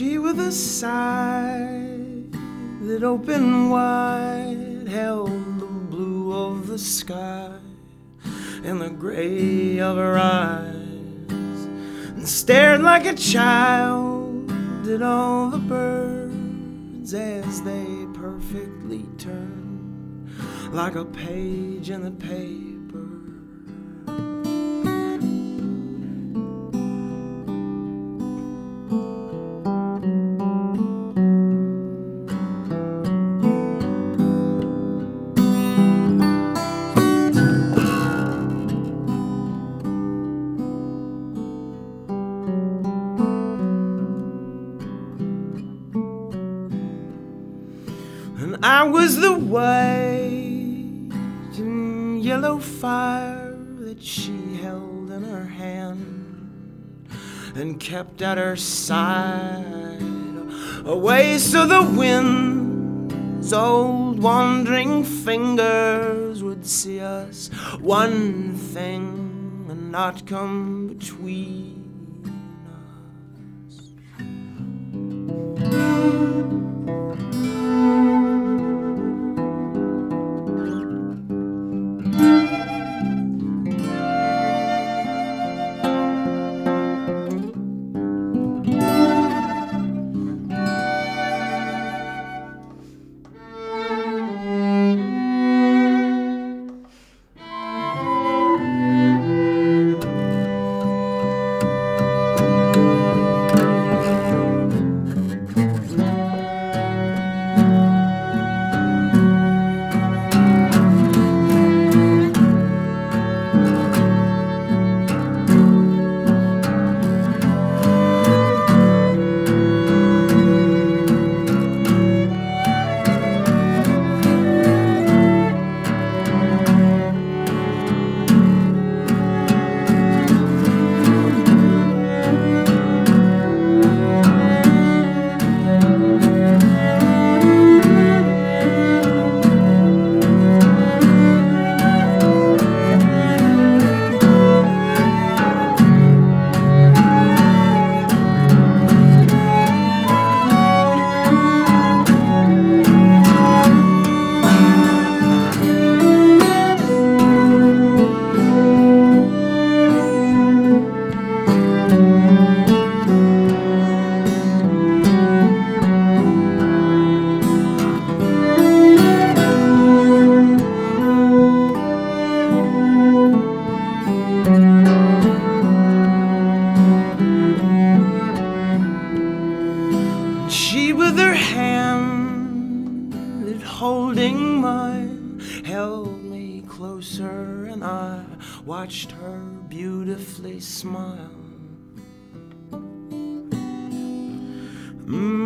with a sigh that opened wide, held the blue of the sky and the gray of her eyes, and stared like a child at all the birds as they perfectly turned like a page in the paper. I was the white and yellow fire that she held in her hand and kept at her side. Away so the wind's old wandering fingers would see us. One thing and not come between She with her hand holding mine held me closer and I watched her beautifully smile. Mm.